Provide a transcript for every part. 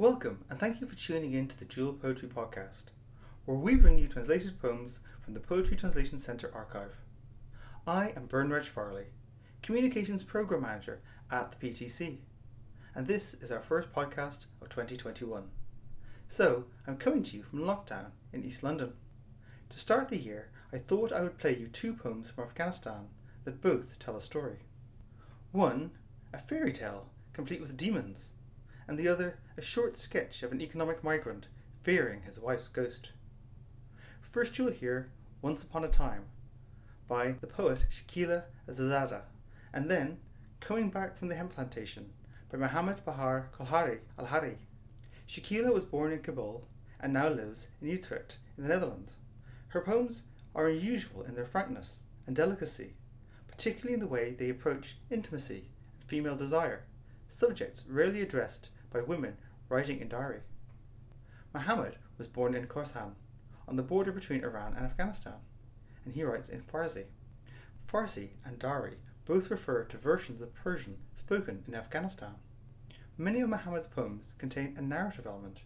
Welcome, and thank you for tuning in to the Jewel Poetry Podcast, where we bring you translated poems from the Poetry Translation Centre archive. I am Bernard Farley, Communications Programme Manager at the PTC, and this is our first podcast of 2021. So, I'm coming to you from Lockdown in East London. To start the year, I thought I would play you two poems from Afghanistan that both tell a story. One, a fairy tale complete with demons and the other a short sketch of an economic migrant fearing his wife's ghost. First, you'll hear Once Upon a Time by the poet Shakila Azizzada, and then Coming Back from the Hemp Plantation by Muhammad Bahar Kolhari Al Hari. Shakila was born in Kabul and now lives in Utrecht in the Netherlands. Her poems are unusual in their frankness and delicacy, particularly in the way they approach intimacy and female desire, subjects rarely addressed by women writing in Dari. Mohammad was born in Khorasan, on the border between Iran and Afghanistan, and he writes in Farsi. Farsi and Dari both refer to versions of Persian spoken in Afghanistan. Many of Mohammad's poems contain a narrative element,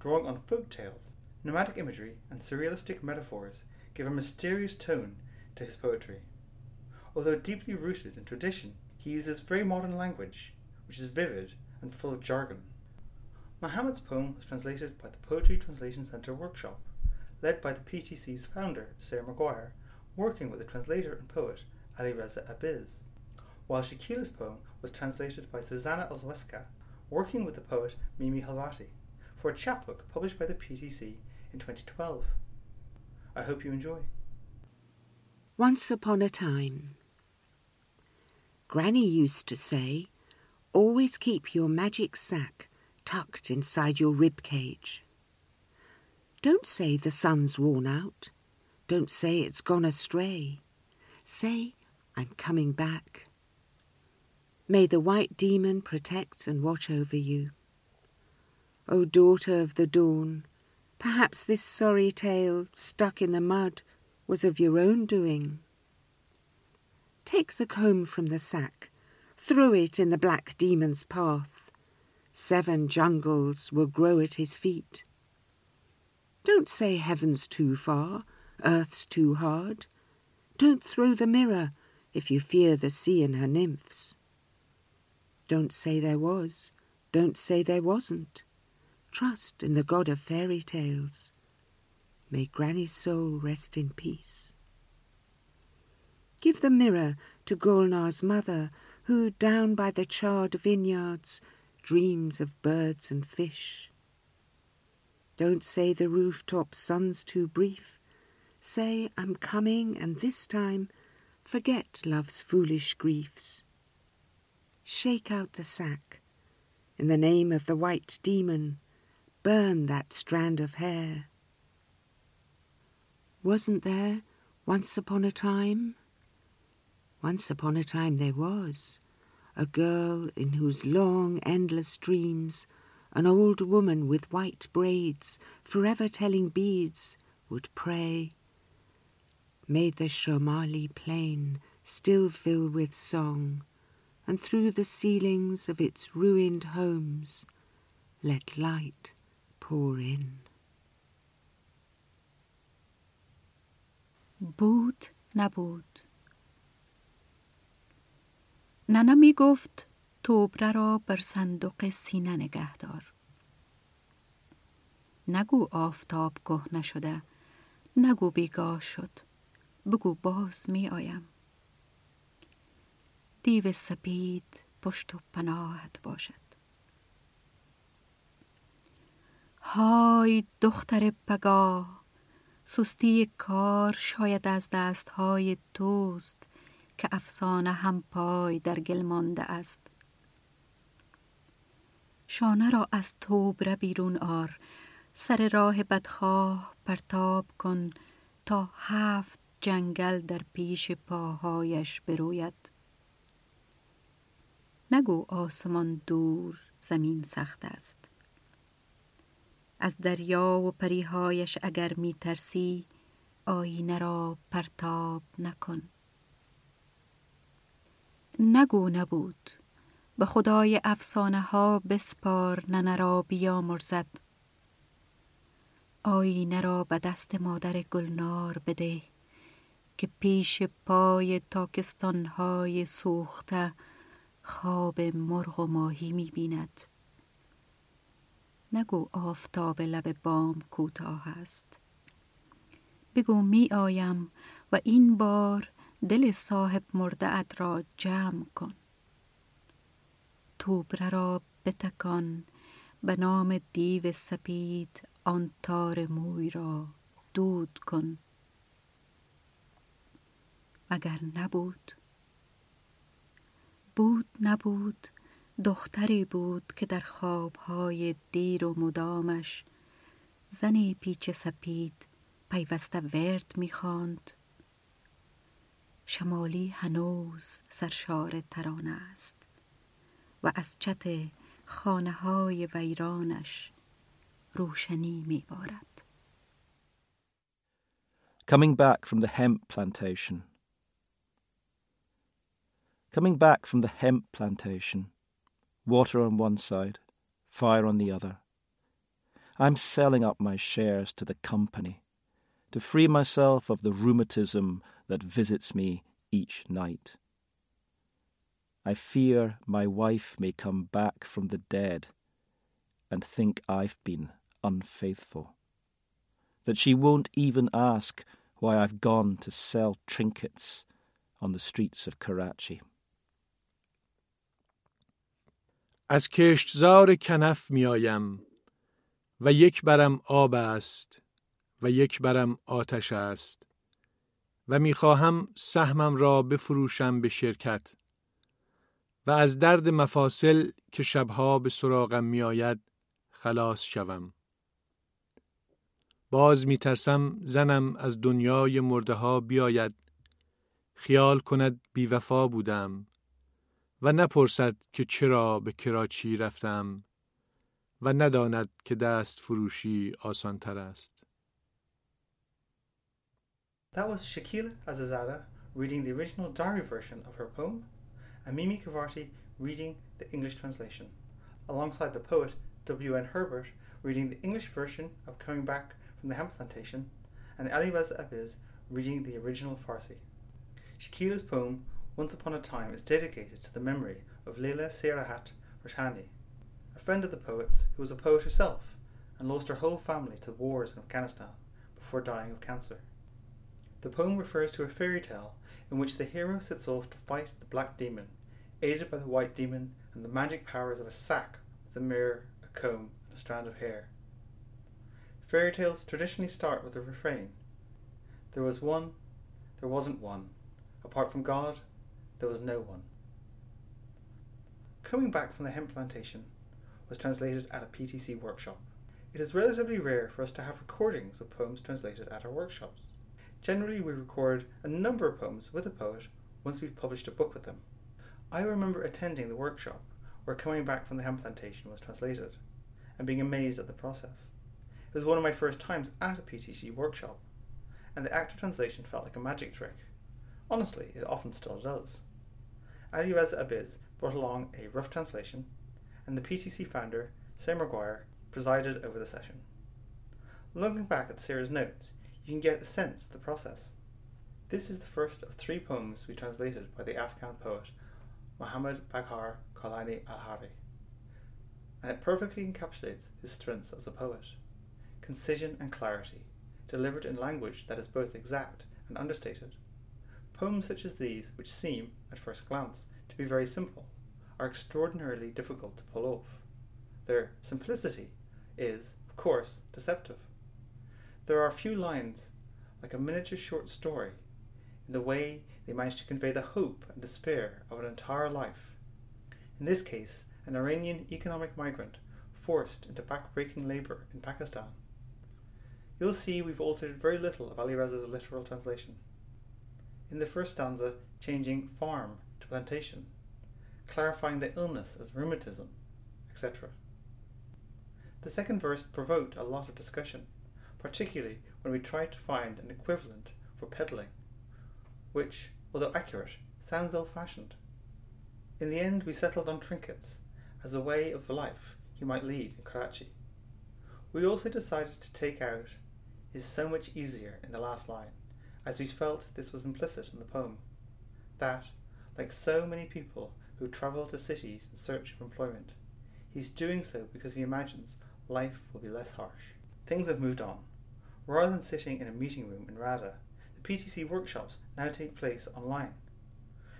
drawing on folk tales, nomadic imagery, and surrealistic metaphors give a mysterious tone to his poetry. Although deeply rooted in tradition, he uses very modern language, which is vivid and full of jargon. Mohammad's poem was translated by the Poetry Translation Centre workshop, led by the PTC's founder, Sarah Maguire, working with the translator and poet Alireza Abiz, while Shakila's poem was translated by Zuzanna Olszewska, working with the poet Mimi Khalvati, for a chapbook published by the PTC in 2012. I hope you enjoy. Once upon a time. Granny used to say, Always keep your magic sack tucked inside your rib cage. Don't say the sun's worn out. Don't say it's gone astray. Say, I'm coming back. May the white demon protect and watch over you. O daughter of the dawn, perhaps this sorry tale, stuck in the mud, was of your own doing. Take the comb from the sack threw it in the black demon's path. Seven jungles will grow at his feet. Don't say heaven's too far, earth's too hard. Don't throw the mirror if you fear the sea and her nymphs. Don't say there was, don't say there wasn't. Trust in the God of fairy tales. May Granny's soul rest in peace. Give the mirror to Gulnar's mother who down by the charred vineyards dreams of birds and fish. Don't say the rooftop sun's too brief. Say I'm coming, and this time forget love's foolish griefs. Shake out the sack. In the name of the white demon, burn that strand of hair. Wasn't there, once upon a time, once upon a time there was a girl in whose long, endless dreams an old woman with white braids, forever telling beads, would pray. May the Shomali plain still fill with song, and through the ceilings of its ruined homes let light pour in. بود نبود ننا می گفت توبره را بر صندوق سینه نگهدار نگو آفتاب گه نشده نگو بیگاه شد بگو باز می آیم. دیو سپید پشت و پناهت باشد. های دختر پگاه سستی کار شاید از دستهای توست که افسانه هم پای در گل مانده است. شانه را از توبره بیرون آر سر راه بدخواه پرتاب کن تا هفت جنگل در پیش پاهایش بروید. نگو آسمان دور زمین سخت است. از دریا و پریهایش اگر می ترسی آینه را پرتاب نکن. نگو نبود. به خدای افسانه ها بسپار ننه را بیامرزد. آینه را به دست مادر گلنار بده که پیش پای تاکستان های سوخته خواب مرغ و ماهی می بیند نگو آفتاب لب بام کوتاه است. بگو می آیم و این بار دل صاحب مرده را جمع کن. توبره را بتکان به نام دیو سپید آن تار موی را دود کن. مگر نبود؟ بود نبود دختری بود که در خوابهای دیر و مدامش زنی پیچ سپید پیوسته ورد می‌خواند. شمالی هنوز سرشار ترانه است و از چت خانه های ویرانش روشنی میبارد Coming back from the hemp plantation. Coming back from the hemp plantation, water on one side, fire on the other. I'm selling up my shares to the company to free myself of the rheumatism that visits me each night. I fear my wife may come back from the dead and think I've been unfaithful. That she won't even ask why I've gone to sell trinkets on the streets of Karachi. از کشتزار کنف میآیم و یک برم آب است و یک برم آتش است و می‌خواهم سهمم را بفروشم به شرکت و از درد مفاصل که شبها به سراغم میآید خلاص شوم باز میترسم زنم از دنیای مرده ها بیاید خیال کند بیوفا بودم و نپرسد که چرا به کراچی رفتم و نداند که دست فروشی آسان تر است. That was Shakila Azizzada reading the original Dari version of her poem and Mimi Khalvati reading the English translation, alongside the poet W.N. Herbert reading the English version of Coming Back from the Hemp Plantation and Ali Abiz reading the original Farsi. Shakila's poem Once Upon a Time is dedicated to the memory of Leila Sarahat Roshani, a friend of the poet's who was a poet herself and lost her whole family to wars in Afghanistan before dying of cancer. The poem refers to a fairy tale in which the hero sets off to fight the black demon, aided by the white demon and the magic powers of a sack with a mirror, a comb, and a strand of hair. Fairy tales traditionally start with a refrain There was one, there wasn't one. Apart from God, there was no one. Coming back from the hemp plantation was translated at a PTC workshop. It is relatively rare for us to have recordings of poems translated at our workshops. Generally, we record a number of poems with a poet once we've published a book with them. I remember attending the workshop where Coming Back from the Hemp Plantation was translated and being amazed at the process. It was one of my first times at a PTC workshop, and the act of translation felt like a magic trick. Honestly, it often still does. Alireza Abiz brought along a rough translation, and the PTC founder, Sam Maguire, presided over the session. Looking back at Sarah's notes, you can get a sense of the process. This is the first of three poems we translated by the Afghan poet Muhammad Baghar Kolani al Hari, and it perfectly encapsulates his strengths as a poet concision and clarity, delivered in language that is both exact and understated. Poems such as these, which seem, at first glance, to be very simple, are extraordinarily difficult to pull off. Their simplicity is, of course, deceptive. There are a few lines, like a miniature short story, in the way they manage to convey the hope and despair of an entire life. In this case, an Iranian economic migrant forced into back-breaking labour in Pakistan. You'll see we've altered very little of Alireza's literal translation. In the first stanza, changing farm to plantation, clarifying the illness as rheumatism, etc. The second verse provoked a lot of discussion, particularly when we tried to find an equivalent for peddling, which, although accurate, sounds old fashioned. In the end, we settled on trinkets as a way of life he might lead in Karachi. We also decided to take out is so much easier in the last line, as we felt this was implicit in the poem. That, like so many people who travel to cities in search of employment, he's doing so because he imagines life will be less harsh. Things have moved on. Rather than sitting in a meeting room in RADA, the PTC workshops now take place online.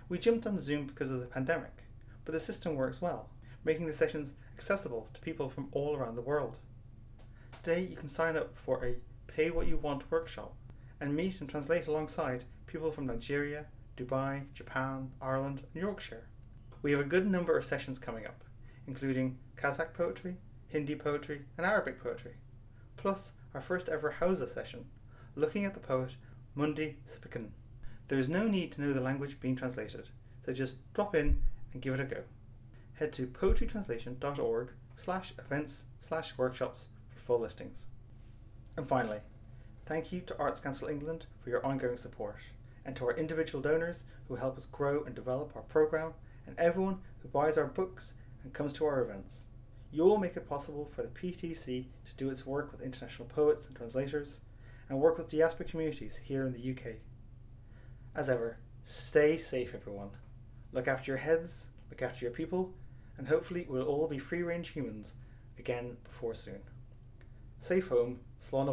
We jumped on Zoom because of the pandemic, but the system works well, making the sessions accessible to people from all around the world. Today you can sign up for a Pay What You Want workshop and meet and translate alongside people from Nigeria, Dubai, Japan, Ireland, and Yorkshire. We have a good number of sessions coming up, including Kazakh poetry, Hindi poetry, and Arabic poetry, plus our first ever Hausa session, looking at the poet Mudi Sipikin. There is no need to know the language being translated, so just drop in and give it a go. Head to poetrytranslation.org slash events slash workshops for full listings. And finally, thank you to Arts Council England for your ongoing support, and to our individual donors who help us grow and develop our programme, and everyone who buys our books and comes to our events. You all make it possible for the PTC to do its work with international poets and translators, and work with diaspora communities here in the UK. As ever, stay safe, everyone. Look after your heads, look after your people, and hopefully we'll all be free range humans again before soon. Safe home, Slán